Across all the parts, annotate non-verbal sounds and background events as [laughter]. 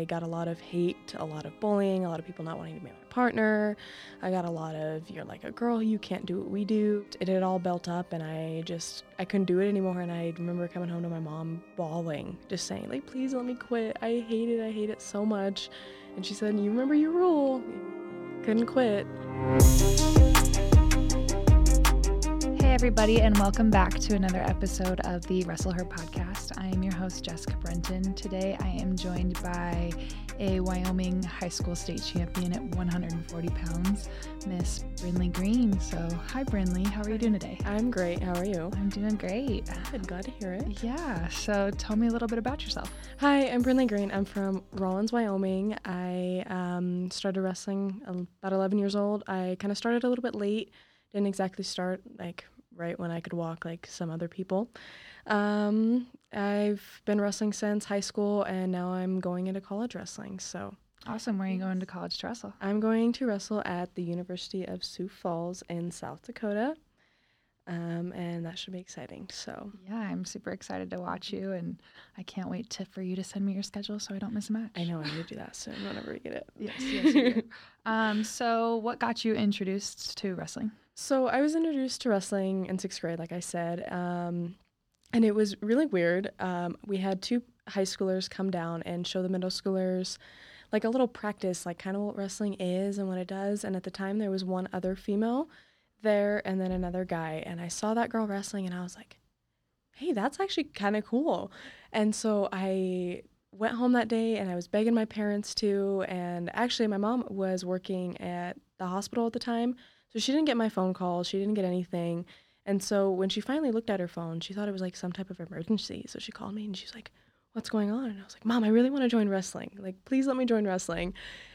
I got a lot of hate, a lot of bullying, a lot of people not wanting to be my partner. I got a lot of you're like a girl, you can't do what we do. It had all built up and I just I couldn't do it anymore and I remember coming home to my mom bawling, just saying like please let me quit. I hate it. I hate it so much. And she said, "You remember your rule. Couldn't quit." Hey, everybody, and welcome back to another episode of the Wrestle Her podcast. I am your host, Jessica Brenton. Today, I am joined by a Wyoming high school state champion at 140 pounds, Miss Brinley Green. So, hi, Brinley. How are you doing today? I'm great. How are you? I'm doing great. Good. Glad to hear it. Yeah. So, tell me a little bit about yourself. Hi, I'm Brinley Green. I'm from Rawlins, Wyoming. I um, started wrestling about 11 years old. I kind of started a little bit late. Didn't exactly start like right when I could walk like some other people. Um, I've been wrestling since high school and now I'm going into college wrestling. So awesome. Where are you going to college to wrestle? I'm going to wrestle at the University of Sioux Falls in South Dakota. Um, and that should be exciting. So yeah, I'm super excited to watch you, and I can't wait to, for you to send me your schedule so I don't miss a match. I know I need to do that soon whenever we get it. yes, yes. um, so what got you introduced to wrestling? So I was introduced to wrestling in sixth grade, like I said, um, and it was really weird. Um, we had two high schoolers come down and show the middle schoolers like a little practice, like kind of what wrestling is and what it does. And at the time, there was one other female there and then another guy, and I saw that girl wrestling, and I was like, "Hey, that's actually kind of cool." And so I went home that day and I was begging my parents to. And actually, my mom was working at the hospital at the time. So she didn't get my phone call, she didn't get anything. And so when she finally looked at her phone, she thought it was like some type of emergency. So she called me and she's like, What's going on? And I was like, Mom, I really want to join wrestling. Like, please let me join wrestling.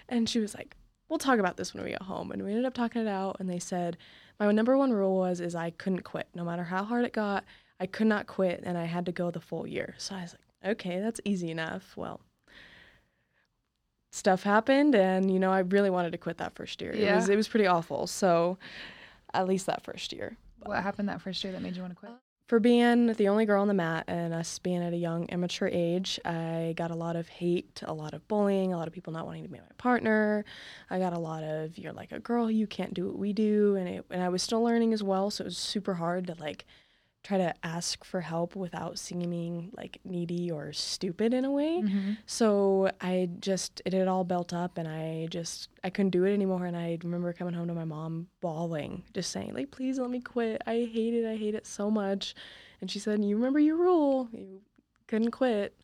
And she was like, We'll talk about this when we get home. And we ended up talking it out and they said my number one rule was is I couldn't quit. No matter how hard it got, I could not quit and I had to go the full year. So I was like, okay, that's easy enough. Well, stuff happened and you know I really wanted to quit that first year. Yeah. It was it was pretty awful. So at least that first year. What happened that first year that made you want to quit? For being the only girl on the mat and us being at a young immature age, I got a lot of hate, a lot of bullying, a lot of people not wanting to be my partner. I got a lot of you're like a girl, you can't do what we do and it, and I was still learning as well, so it was super hard to like try to ask for help without seeming like needy or stupid in a way. Mm-hmm. So I just it had all built up and I just I couldn't do it anymore and I remember coming home to my mom bawling, just saying like please let me quit. I hate it. I hate it so much. And she said, "You remember your rule. You couldn't quit."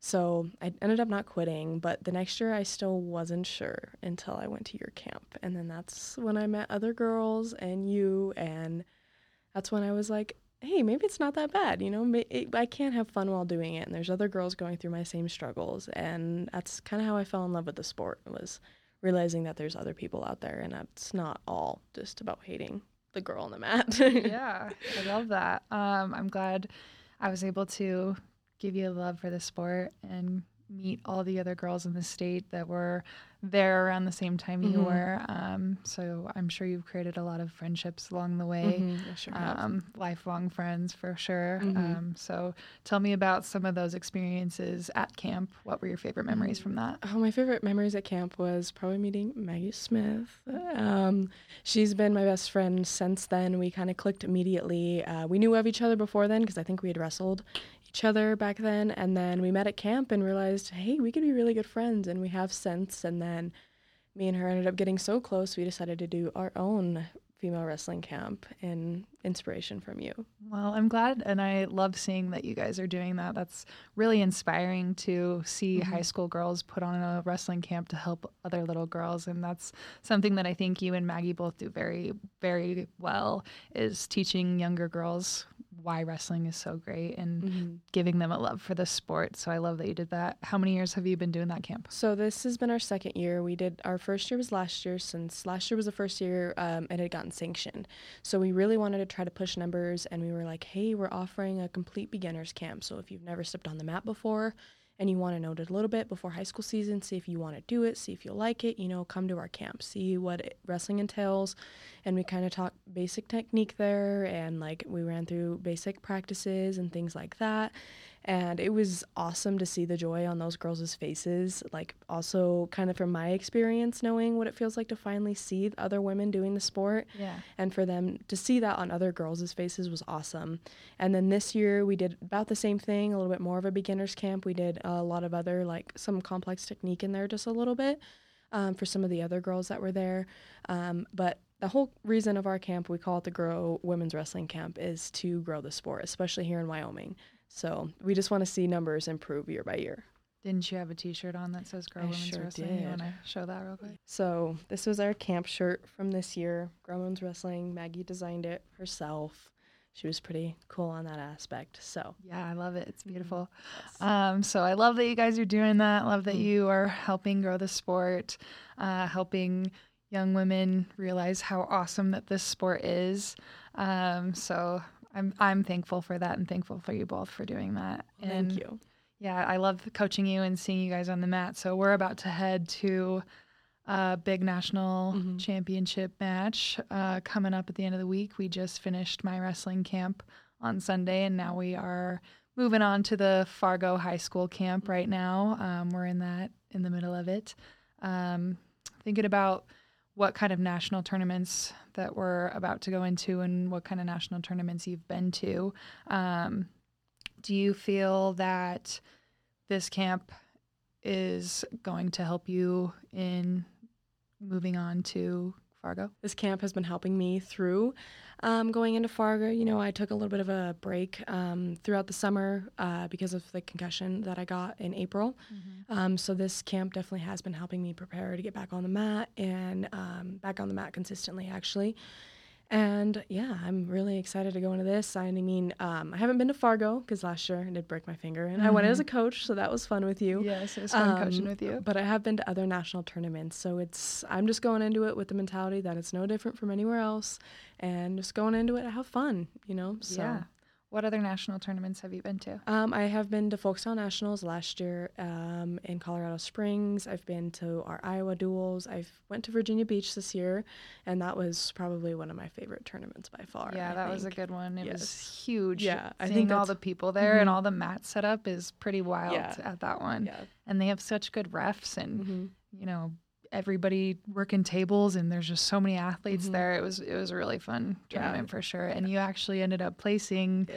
So I ended up not quitting, but the next year I still wasn't sure until I went to your camp. And then that's when I met other girls and you and that's when I was like, hey, maybe it's not that bad. You know, I can't have fun while doing it. And there's other girls going through my same struggles. And that's kind of how I fell in love with the sport was realizing that there's other people out there and it's not all just about hating the girl on the mat. [laughs] yeah, I love that. Um, I'm glad I was able to give you love for the sport and meet all the other girls in the state that were there around the same time mm-hmm. you were. Um, so I'm sure you've created a lot of friendships along the way. Mm-hmm. Sure um, lifelong friends for sure. Mm-hmm. Um, so tell me about some of those experiences at camp. What were your favorite memories from that? Oh, my favorite memories at camp was probably meeting Maggie Smith. Um, she's been my best friend since then. We kind of clicked immediately. Uh, we knew of each other before then because I think we had wrestled each other back then. And then we met at camp and realized, hey, we could be really good friends. And we have since. And then me and her ended up getting so close, we decided to do our own female wrestling camp in inspiration from you. Well, I'm glad and I love seeing that you guys are doing that. That's really inspiring to see mm-hmm. high school girls put on a wrestling camp to help other little girls and that's something that I think you and Maggie both do very very well is teaching younger girls why wrestling is so great and mm-hmm. giving them a love for the sport. So I love that you did that. How many years have you been doing that camp? So this has been our second year. We did our first year was last year since last year was the first year um, it had gotten sanctioned. So we really wanted to try to push numbers and we were like, hey, we're offering a complete beginners camp. So if you've never stepped on the mat before, and you want to know it a little bit before high school season, see if you want to do it, see if you like it, you know, come to our camp, see what wrestling entails. And we kind of taught basic technique there and like we ran through basic practices and things like that. And it was awesome to see the joy on those girls' faces. Like, also, kind of from my experience, knowing what it feels like to finally see other women doing the sport. Yeah. And for them to see that on other girls' faces was awesome. And then this year, we did about the same thing, a little bit more of a beginner's camp. We did a lot of other, like, some complex technique in there just a little bit um, for some of the other girls that were there. Um, but the whole reason of our camp, we call it the Grow Women's Wrestling Camp, is to grow the sport, especially here in Wyoming. So we just want to see numbers improve year by year. Didn't you have a T-shirt on that says "Grow I Women's sure Wrestling"? You did. want to show that real quick? So this was our camp shirt from this year, Grow Women's Wrestling. Maggie designed it herself. She was pretty cool on that aspect. So Yeah, I love it. It's Mhm. beautiful. yes. Um, so I love that you guys are doing that. Love that Mhm. you are helping grow the sport, uh, helping young women realize how awesome that this sport is. Um, so I'm I'm thankful for that and thankful for you both for doing that. thank you. Yeah, I love coaching you and seeing you guys on the mat. So we're about to head to a big national Mhm. championship match uh, coming up at the end of the week. We just finished my wrestling camp on Sunday, and now we are moving on to the Fargo High School camp right now. Um, we're in that in the middle of it. Um, thinking about what kind of national tournaments that we're about to go into and what kind of national tournaments you've been to. Um, do you feel that this camp is going to help you in moving on to Fargo? This camp has been helping me through um, going into Fargo. You know, I took a little bit of a break um, throughout the summer uh, because of the concussion that I got in April. Um, so this camp definitely has been helping me prepare to get back on the mat and um, back on the mat consistently, actually. And yeah, I'm really excited to go into this. I mean, um, I haven't been to Fargo because last year I did break my finger, and I went as a coach, so that was fun with you. Yes, it was fun coaching Um, with you. But I have been to other national tournaments, so it's I'm just going into it with the mentality that it's no different from anywhere else, and just going into it to have fun, you know. So. Yeah. What other national tournaments have you been to? Um, I have been to Folkstyle Nationals last year um, in Colorado Springs. I've been to our Iowa duels. I've went to Virginia Beach this year, and that was probably one of my favorite tournaments by far. Yeah, I that was a good one. It was huge. Yeah, I think all the people there and Mhm. all the mat setup is pretty wild Yeah. at that one. Yeah. And they have such good refs and hmm you know everybody working tables and there's just so many athletes Mhm. there. It was it was a really fun Yeah. tournament for sure. And you actually ended up placing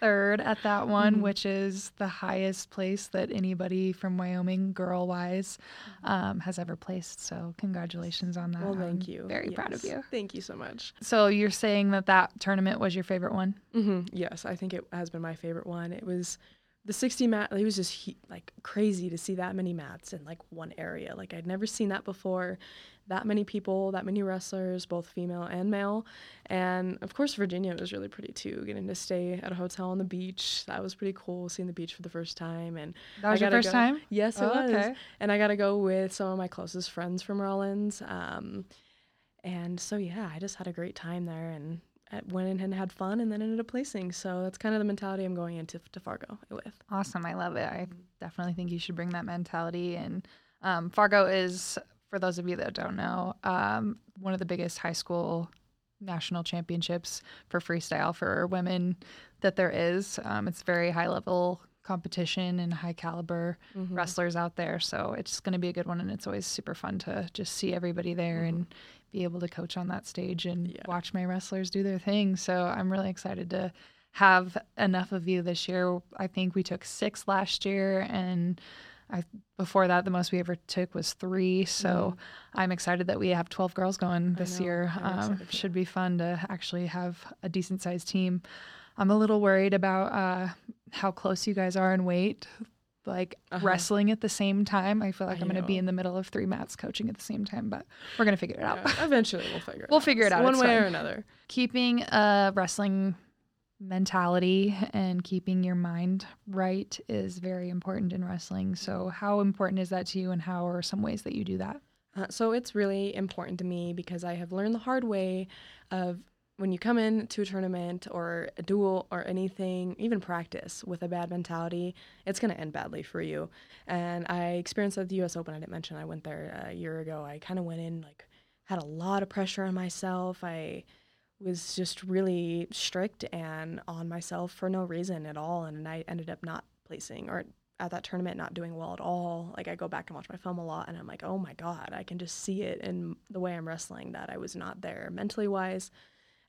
third at that one, Mhm. which is the highest place that anybody from Wyoming, girl wise, um, has ever placed. So congratulations on that. Mm-hmm. Well, thank I'm you. Very proud of you. Thank you so much. So you're saying that that tournament was your favorite one? hmm Yes, I think it has been my favorite one. It was the 60 mat. It was just he, like crazy to see that many mats in like one area. Like I'd never seen that before. That many people, that many wrestlers, both female and male. And of course, Virginia was really pretty too. Getting to stay at a hotel on the beach. That was pretty cool. Seeing the beach for the first time. And That was your first go- time? yes, it Oh, was. okay. And I got to go with some of my closest friends from Rawlins. Um, and so, yeah, I just had a great time there and went in and had fun and then ended up placing. So that's kind of the mentality I'm going into to Fargo with. Awesome. I love it. I Mm-hmm. definitely think you should bring that mentality. And um, Fargo is, for those of you that don't know, um, one of the biggest high school national championships for freestyle for women that there is. Um, it's very high level competition and high caliber Mhm. wrestlers out there. So it's going to be a good one. And it's always super fun to just see everybody there and be able to coach on that stage and Yeah. watch my wrestlers do their thing. So I'm really excited to have enough of you this year. I think we took six last year, and I before that the most we ever took was three. So I'm excited that we have 12 girls going this year. Um, should be fun to actually have a decent sized team. I'm a little worried about uh, how close you guys are in weight. Like Uh-huh. wrestling at the same time. I feel like I I'm going to be in the middle of three mats coaching at the same time, but we're going to figure it out. Yeah, eventually, we'll figure it We'll out. figure it out. One It's way or another. keeping a wrestling mentality and keeping your mind right is very important in wrestling. So, how important is that to you, and how are some ways that you do that? Uh, so it's really important to me because I have learned the hard way of when you come in to a tournament or a duel or anything, even practice with a bad mentality, it's going to end badly for you. And I experienced that at the U.S. Open. I didn't mention I went there a year ago. I kind of went in like had a lot of pressure on myself. I was just really strict and on myself for no reason at all, and I ended up not placing or at that tournament not doing well at all. Like I go back and watch my film a lot and I'm like, oh my God, I can just see it in the way I'm wrestling that I was not there mentally wise.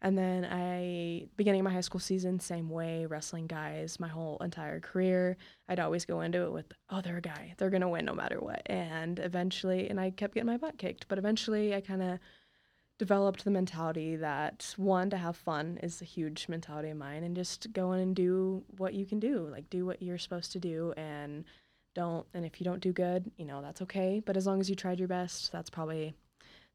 And then I, beginning my high school season, same way, wrestling guys my whole entire career. I'd always go into it with, oh, they're a guy. They're going to win no matter what. And eventually, and I kept getting my butt kicked, but eventually I kind of developed the mentality that one, to have fun is a huge mentality of mine, and just go in and do what you can do. Like, do what you're supposed to do and don't, and if you don't do good, you know, that's okay. But as long as you tried your best, that's probably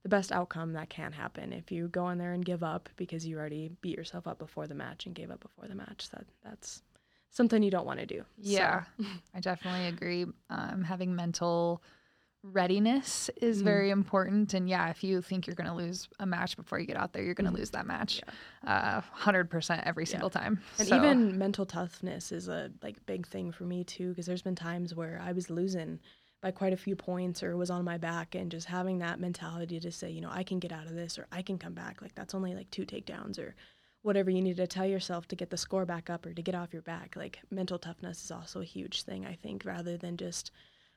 the best outcome that can happen. If you go in there and give up because you already beat yourself up before the match and gave up before the match, that that's something you don't want to do. Yeah, so. [laughs] I definitely agree. Um, having mental readiness is mm-hmm. very important. And yeah, if you think you're going to lose a match before you get out there, you're going to mm-hmm. lose that match, yeah. uh, 100% every yeah. single time. And so. even mental toughness is a like big thing for me too, because there's been times where I was losing by quite a few points or was on my back and just having that mentality to say, you know, I can get out of this or I can come back. Like that's only like two takedowns or whatever you need to tell yourself to get the score back up or to get off your back. Like mental toughness is also a huge thing, I think, rather than just,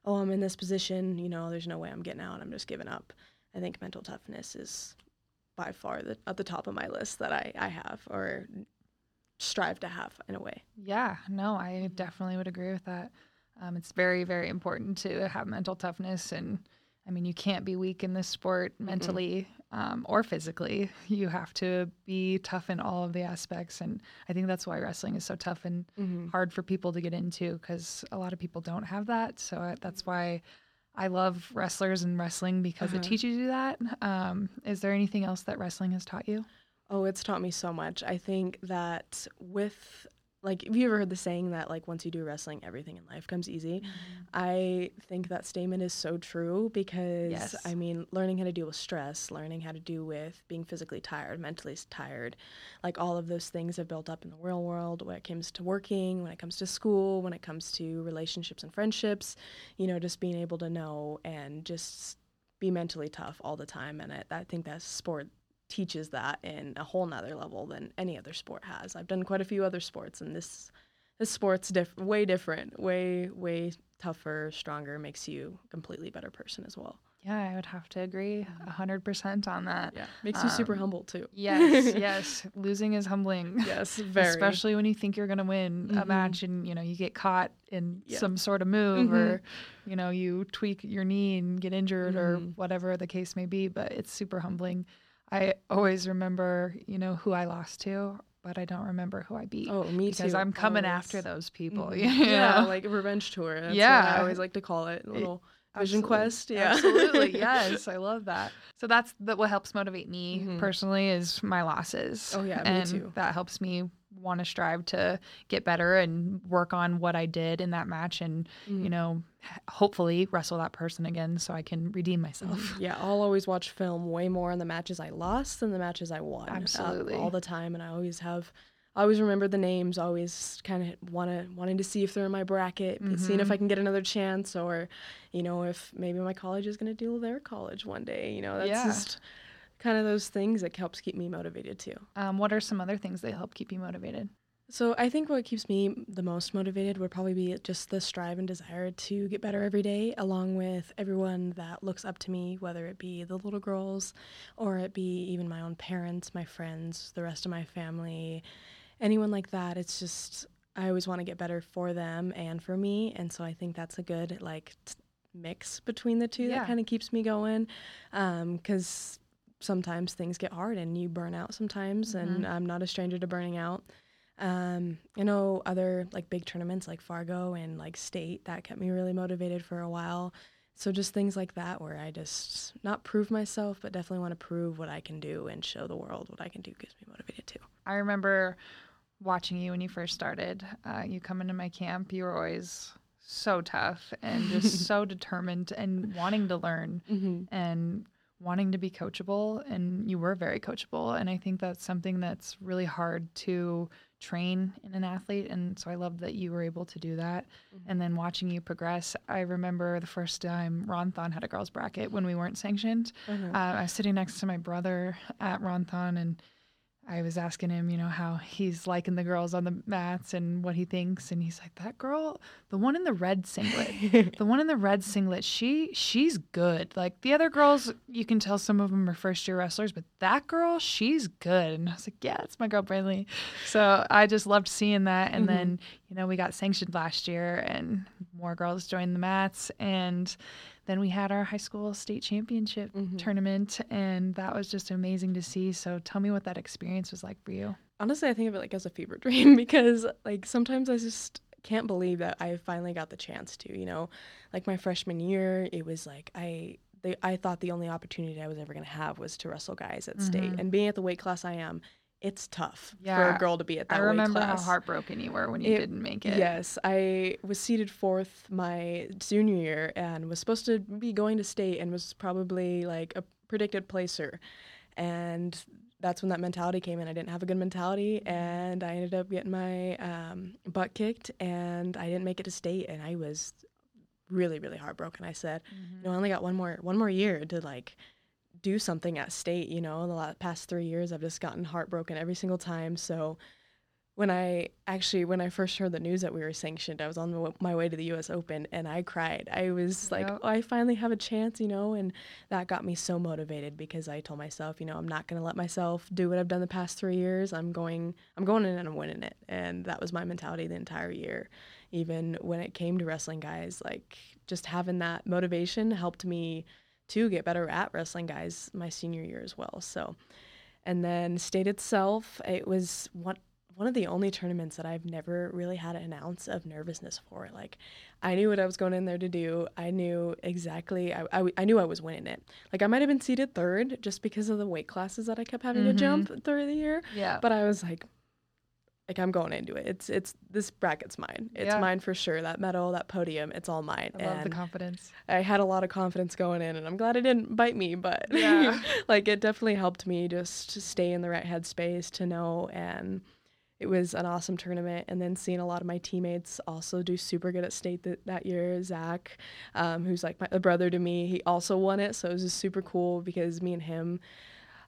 oh, I'm in this position, you know, there's no way I'm getting out, I'm just giving up. I think mental toughness is by far the, at the top of my list that I, I have or strive to have in a way. Yeah, no, I definitely would agree with that. Um, it's very, very important to have mental toughness. And I mean, you can't be weak in this sport mentally um, or physically. You have to be tough in all of the aspects. And I think that's why wrestling is so tough and mm-hmm. hard for people to get into because a lot of people don't have that. So I, that's why. I love wrestlers and wrestling because uh-huh. it teaches you that. Um, is there anything else that wrestling has taught you? Oh, it's taught me so much. I think that with like have you ever heard the saying that like once you do wrestling everything in life comes easy mm-hmm. i think that statement is so true because yes. i mean learning how to deal with stress learning how to deal with being physically tired mentally tired like all of those things have built up in the real world when it comes to working when it comes to school when it comes to relationships and friendships you know just being able to know and just be mentally tough all the time and I, I think that sport teaches that in a whole nother level than any other sport has. I've done quite a few other sports, and this this sport's diff- way different, way way tougher, stronger, makes you a completely better person as well. Yeah, I would have to agree a hundred percent on that. Yeah, makes you super um, humble too. Yes, [laughs] yes, losing is humbling. Yes, [laughs] very. Especially when you think you're gonna win mm-hmm. a match and you know you get caught in yeah. some sort of move mm-hmm. or you know you tweak your knee and get injured mm-hmm. or whatever the case may be. But it's super humbling. I always remember, you know, who I lost to, but I don't remember who I beat. Oh, me because too. Because I'm coming always. after those people. Mm-hmm. [laughs] yeah, like a revenge tour. That's yeah, I always like to call it. A little it, vision quest. Yeah, absolutely. [laughs] Yes, I love that. So that's that. What helps motivate me mm-hmm. personally is my losses. Oh yeah, and me too. That helps me want to strive to get better and work on what I did in that match and mm. you know hopefully wrestle that person again so I can redeem myself. Mm-hmm. Yeah, I'll always watch film way more on the matches I lost than the matches I won. Absolutely. Uh, all the time and I always have I always remember the names, always kind of want to wanting to see if they're in my bracket, mm-hmm. seeing if mm-hmm. I can get another chance or you know if maybe my college is going to do their college one day, you know, that's yeah. just kind of those things that helps keep me motivated too. Um, what are some other things that help keep you motivated? So I think what keeps me the most motivated would probably be just the strive and desire to get better every day, along with everyone that looks up to me, whether it be the little girls or it be even my own parents, my friends, the rest of my family, anyone like that. It's just I always want to get better for them and for me, and so I think that's a good like t- mix between the two yeah. that kind of keeps me going, because. Sometimes things get hard and you burn out sometimes, mm-hmm. and I'm not a stranger to burning out. Um, I know other like big tournaments like Fargo and like state that kept me really motivated for a while. So just things like that where I just not prove myself, but definitely want to prove what I can do and show the world what I can do gets me motivated too. I remember watching you when you first started. Uh, you come into my camp, you were always so tough and just [laughs] so determined and wanting to learn mm-hmm. and wanting to be coachable and you were very coachable and i think that's something that's really hard to train in an athlete and so i love that you were able to do that mm-hmm. and then watching you progress i remember the first time ronthon had a girls bracket when we weren't sanctioned mm-hmm. uh, i was sitting next to my brother at ronthon and I was asking him, you know, how he's liking the girls on the mats and what he thinks, and he's like, "That girl, the one in the red singlet, [laughs] the one in the red singlet, she she's good. Like the other girls, you can tell some of them are first year wrestlers, but that girl, she's good." And I was like, "Yeah, it's my girl Brinley." So I just loved seeing that, and mm-hmm. then you know we got sanctioned last year, and more girls joined the mats, and then we had our high school state championship mm-hmm. tournament, and that was just amazing to see. So tell me what that experience was like for you. Honestly, I think of it like as a fever [laughs] dream because like sometimes I just can't believe that I finally got the chance to. You know, like my freshman year, it was like I they, I thought the only opportunity I was ever going to have was to wrestle guys at mm-hmm. state. And being at the weight class I am, it's tough yeah. for a girl to be at that I remember how heartbroken you were when you it, didn't make it. Yes, I was seated fourth my junior year and was supposed to be going to state and was probably like a predicted placer. And that's when that mentality came in. I didn't have a good mentality, and I ended up getting my um, butt kicked, and I didn't make it to state, and I was really, really heartbroken. I said, mm-hmm. "You know, I only got one more one more year to like." Do something at state. You know, in the past three years, I've just gotten heartbroken every single time. So when I actually when I first heard the news that we were sanctioned, I was on my way to the U.S. Open and I cried. I was like, oh, I finally have a chance, you know, and that got me so motivated because I told myself, you know, I'm not going to let myself do what I've done the past three years. I'm going, I'm going in and I'm winning it, and that was my mentality the entire year. Even when it came to wrestling guys, like just having that motivation helped me to get better at wrestling guys my senior year as well. So, and then state itself, it was one one of the only tournaments that I've never really had an ounce of nervousness for. Like, I knew what I was going in there to do. I knew exactly. I, I, I knew I was winning it. Like, I might have been seated third just because of the weight classes that I kept having mm-hmm. to jump through the year. Yeah. But I was like, like I'm going into it. It's it's this bracket's mine. It's yeah. mine for sure. That medal, that podium, it's all mine. I love the confidence. I had a lot of confidence going in, and I'm glad it didn't bite me. But [laughs] yeah, like it definitely helped me just to stay in the right headspace to know. And it was an awesome tournament. And then seeing a lot of my teammates also do super good at state that, that year. Zach, um, who's like my brother to me, he also won it. So it was just super cool because me and him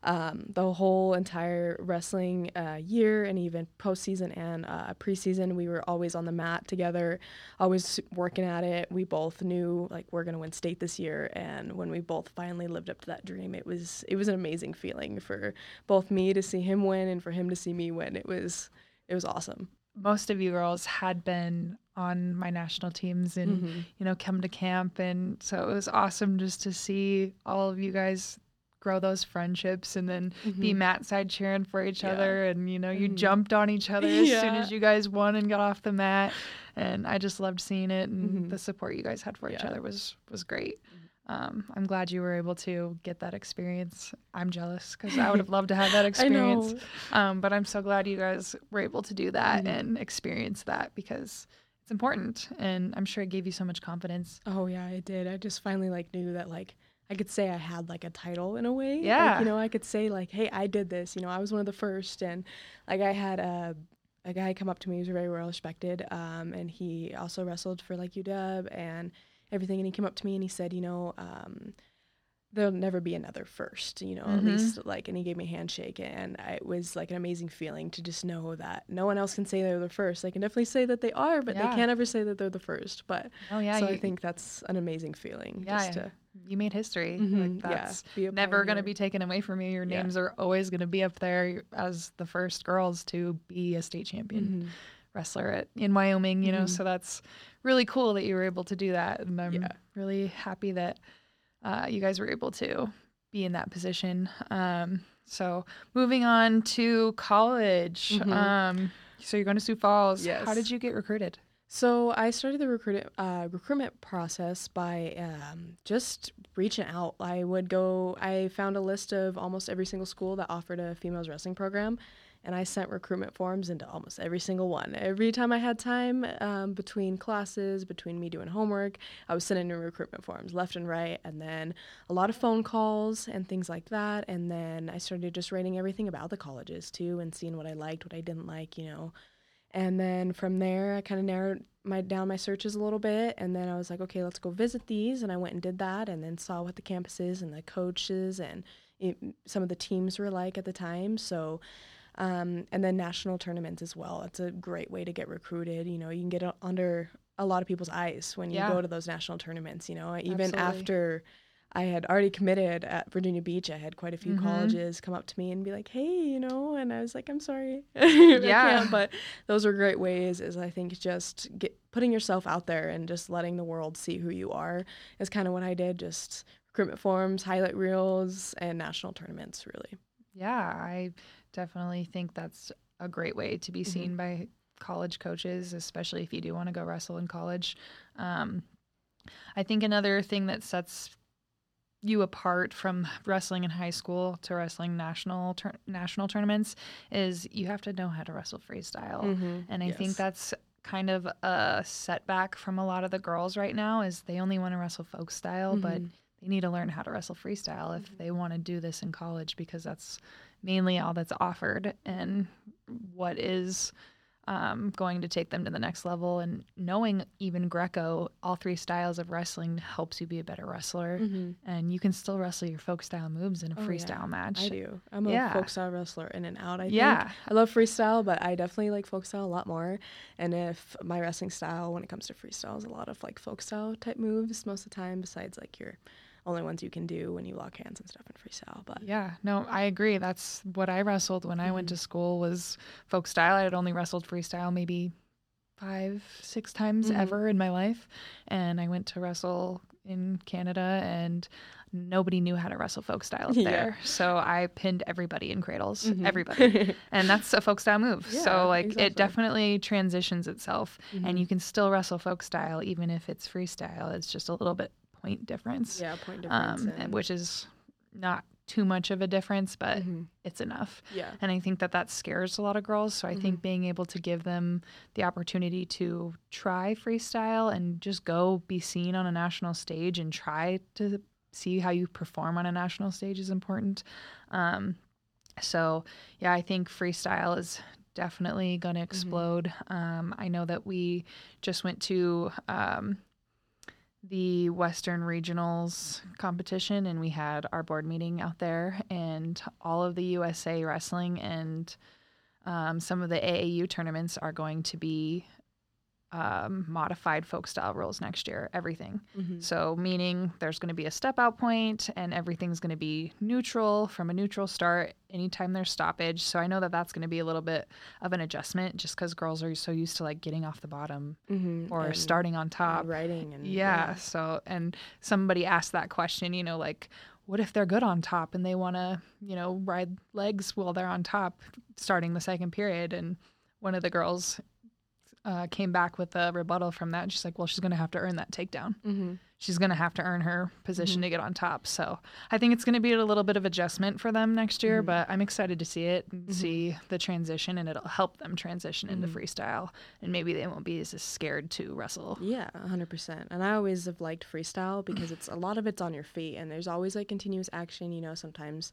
um, the whole entire wrestling uh, year and even postseason and uh, preseason, we were always on the mat together, always working at it. We both knew like we're gonna win state this year, and when we both finally lived up to that dream, it was it was an amazing feeling for both me to see him win and for him to see me win. It was it was awesome. Most of you girls had been on my national teams and mm-hmm. you know come to camp and so it was awesome just to see all of you guys grow those friendships and then mm-hmm. be mat side cheering for each yeah. other and you know you mm-hmm. jumped on each other as yeah. soon as you guys won and got off the mat and I just loved seeing it and mm-hmm. the support you guys had for yeah. each other was was great. Um, I'm glad you were able to get that experience. I'm jealous because I would have [laughs] loved to have that experience. Um, but I'm so glad you guys were able to do that mm-hmm. and experience that because it's important and I'm sure it gave you so much confidence. Oh yeah, it did. I just finally like knew that like I could say I had like a title in a way. Yeah. Like, you know, I could say like, hey, I did this. You know, I was one of the first, and like I had a a guy come up to me who was very well respected, um, and he also wrestled for like UW and everything. And he came up to me and he said, you know, um, there'll never be another first, you know, mm-hmm. at least like, and he gave me a handshake and I, it was like an amazing feeling to just know that no one else can say they're the first. They can definitely say that they are, but yeah. they can't ever say that they're the first. But oh yeah, so you, I think that's an amazing feeling. Yeah, to, you made history. Mm-hmm, like that's yeah, never going to be taken away from you. Your yeah. names are always going to be up there as the first girls to be a state champion. Mm-hmm. wrestler at, in Wyoming, you know, mm-hmm. so that's really cool that you were able to do that. And I'm really happy that uh, you guys were able to be in that position. Um, so moving on to college. Mm-hmm. Um, so you're going to Sioux Falls. Yes. How did you get recruited? So I started the recruit, uh, recruitment process by um, just reaching out. I would go. I found a list of almost every single school that offered a females wrestling program, and I sent recruitment forms into almost every single one. Every time I had time um, between classes, between me doing homework, I was sending in recruitment forms left and right, and then a lot of phone calls and things like that. And then I started just writing everything about the colleges too, and seeing what I liked, what I didn't like, you know. And then from there, I kind of narrowed my down my searches a little bit, and then I was like, okay, let's go visit these, and I went and did that, and then saw what the campuses and the coaches and it, some of the teams were like at the time. So Um, and then national tournaments as well. It's a great way to get recruited. You know, you can get under a lot of people's eyes when you Yeah. go to those national tournaments. You know, even Absolutely. after I had already committed at Virginia Beach, I had quite a few Mhm. colleges come up to me and be like, "Hey, you know," and I was like, "I'm sorry, [laughs] Yeah. but those are great ways. Is I think just get putting yourself out there and just letting the world see who you are is kind of what I did. Just recruitment forms, highlight reels, and national tournaments. Really. Yeah, I definitely think that's a great way to be Mhm. seen by college coaches, especially if you do want to go wrestle in college. Um, I think another thing that sets you apart from wrestling in high school to wrestling national tur- national tournaments is you have to know how to wrestle freestyle. Mhm. And I think that's kind of a setback from a lot of the girls right now is they only want to wrestle folk style, but Mhm. they need to learn how to wrestle freestyle if Mhm. they want to do this in college because that's mainly all that's offered and what is um, going to take them to the next level. And knowing even Greco, all three styles of wrestling helps you be a better wrestler. Mhm. And you can still wrestle your folk style moves in a Oh, yeah. freestyle match. I do. I'm a Yeah. folk style wrestler in and out. I think. Yeah. I love freestyle, but I definitely like folk style a lot more. And if my wrestling style, when it comes to freestyle, is a lot of like folk style type moves most of the time, besides like your only ones you can do when you lock hands and stuff in freestyle. But Yeah, no, I agree. That's what I wrestled when I went Mhm. to school was folk style. I had only wrestled freestyle maybe five, six times Mhm. ever in my life. And I went to wrestle in Canada and nobody knew how to wrestle folk style up [laughs] Yeah. there. So I pinned everybody in cradles, Mhm. everybody. [laughs] and that's a folk style move. Yeah, so like exactly. it definitely transitions itself Mhm. and you can still wrestle folk style even if it's freestyle. It's just a little bit point difference. yeah, point difference. Um, and- which is not too much of a difference, but Mhm. it's enough. yeah, And I think that that scares a lot of girls. So I think Mhm. being able to give them the opportunity to try freestyle and just go be seen on a national stage and try to see how you perform on a national stage is important. Um, so yeah, I think freestyle is definitely going to explode. Um, I know that we just went to um, the Western Regionals competition and we had our board meeting out there, and all of the USA wrestling and um, some of the AAU tournaments are going to be um, modified folk style rules next year. Everything. Mhm. So, meaning there's going to be a step out point and everything's going to be neutral from a neutral start anytime there's stoppage. So, I know that that's going to be a little bit of an adjustment just because girls are so used to like getting off the bottom Mhm. or And starting on top. writing and Yeah. So, and somebody asked that question, you know, like, what if they're good on top and they want to, you know, ride legs while they're on top starting the second period? And one of the girls uh, came back with a rebuttal from that. She's like, well, she's going to have to earn that takedown. Mhm. She's going to have to earn her position Mhm. to get on top. So I think it's going to be a little bit of adjustment for them next year, Mhm. but I'm excited to see it and Mhm. see the transition, and it'll help them transition into Mhm. freestyle. And maybe they won't be as scared to wrestle. Yeah, hundred percent. And I always have liked freestyle because it's a lot of it's on your feet, and there's always like continuous action. You know, sometimes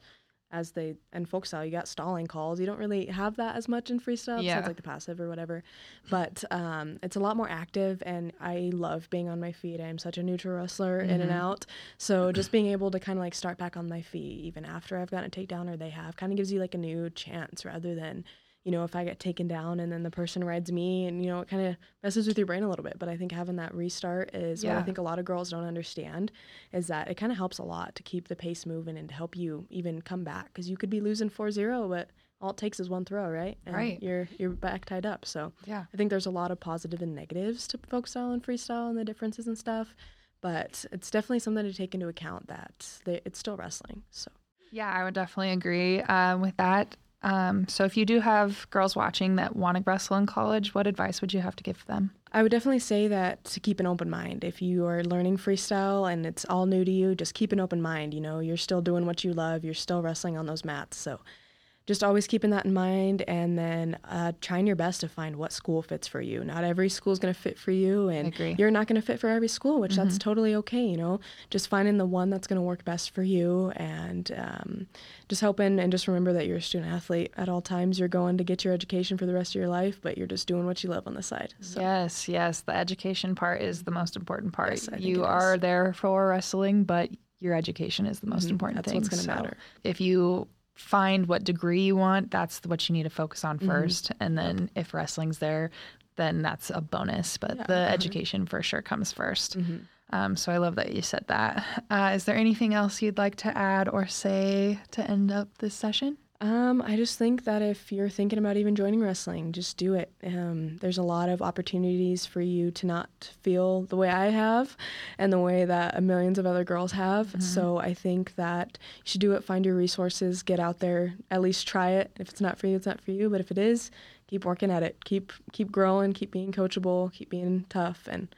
as they and folk style, you got stalling calls. You don't really have that as much in freestyle, Yeah. besides like the passive or whatever. But um, it's a lot more active, and I love being on my feet. I'm such a neutral wrestler, in and Mhm. out. So just being able to kind of like start back on my feet, even after I've gotten a takedown or they have, kind of gives you like a new chance rather than you know, if I get taken down and then the person rides me and, you know, it kind of messes with your brain a little bit. But I think having that restart is what I think a lot of girls don't understand is that it kind of helps a lot to keep the pace moving and to help you even come back because you could be losing 4 0, but all it takes is one throw, right? And Right. You're, you're back tied up. So Yeah. I think there's a lot of positive and negatives to folk style and freestyle and the differences and stuff. But it's definitely something to take into account that they, it's still wrestling. So. Yeah, I would definitely agree um, with that. Um, so, if you do have girls watching that want to wrestle in college, what advice would you have to give them? I would definitely say that to keep an open mind. If you are learning freestyle and it's all new to you, just keep an open mind. You know, you're still doing what you love, you're still wrestling on those mats. So just always keeping that in mind and then uh, trying your best to find what school fits for you. Not every school is going to fit for you, and you're not going to fit for every school, which that's totally okay. You know, just finding the one that's going to work best for you and um, just hoping and just remember that you're a student athlete at all times. You're going to get your education for the rest of your life, but you're just doing what you love on the side. So. Yes, yes. The education part is the most important part. Yes, you are is. there for wrestling, but your education is the most Mhm, important that's thing. what's gonna So matter. If you find what degree you want, that's what you need to focus on 1st And then if wrestling's there, then that's a bonus. But Yeah. the education for sure comes 1st Mm-hmm. Um, so I love that you said that. Uh, is there anything else you'd like to add or say to end up this session? Um, I just think that if you're thinking about even joining wrestling, just do it. Um, there's a lot of opportunities for you to not feel the way I have and the way that millions of other girls have. So I think that you should do it, find your resources, get out there, at least try it. If it's not for you, it's not for you. But if it is, keep working at it. Keep keep growing, keep being coachable, keep being tough, and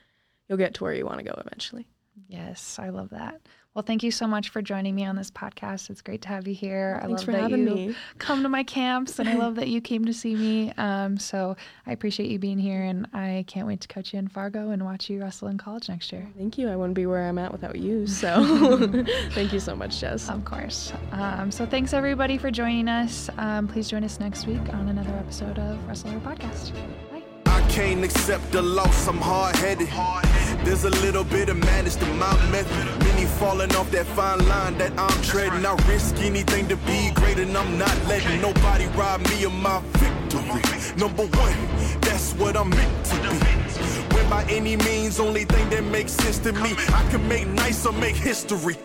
you'll get to where you want to go eventually. Yes, I love that. Well, thank you so much for joining me on this podcast. It's great to have you here. I Thanks love for that having you me. come to my camps, and I love that [laughs] you came to see me. Um, so I appreciate you being here, and I can't wait to coach you in Fargo and watch you wrestle in college next year. Thank you. I wouldn't be where I'm at without you. So [laughs] [laughs] thank you so much, Jess. Of course. Um, so thanks everybody for joining us. Um, please join us next week on another episode of Wrestle Her Podcast. Bye. I can't accept the loss, I'm hard headed. There's a little bit of madness to my method. Many falling off that fine line that I'm treading. I risk anything to be great, and I'm not letting nobody rob me of my victory. Number one, that's what I'm meant to be. When by any means, only thing that makes sense to me, I can make nice or make history.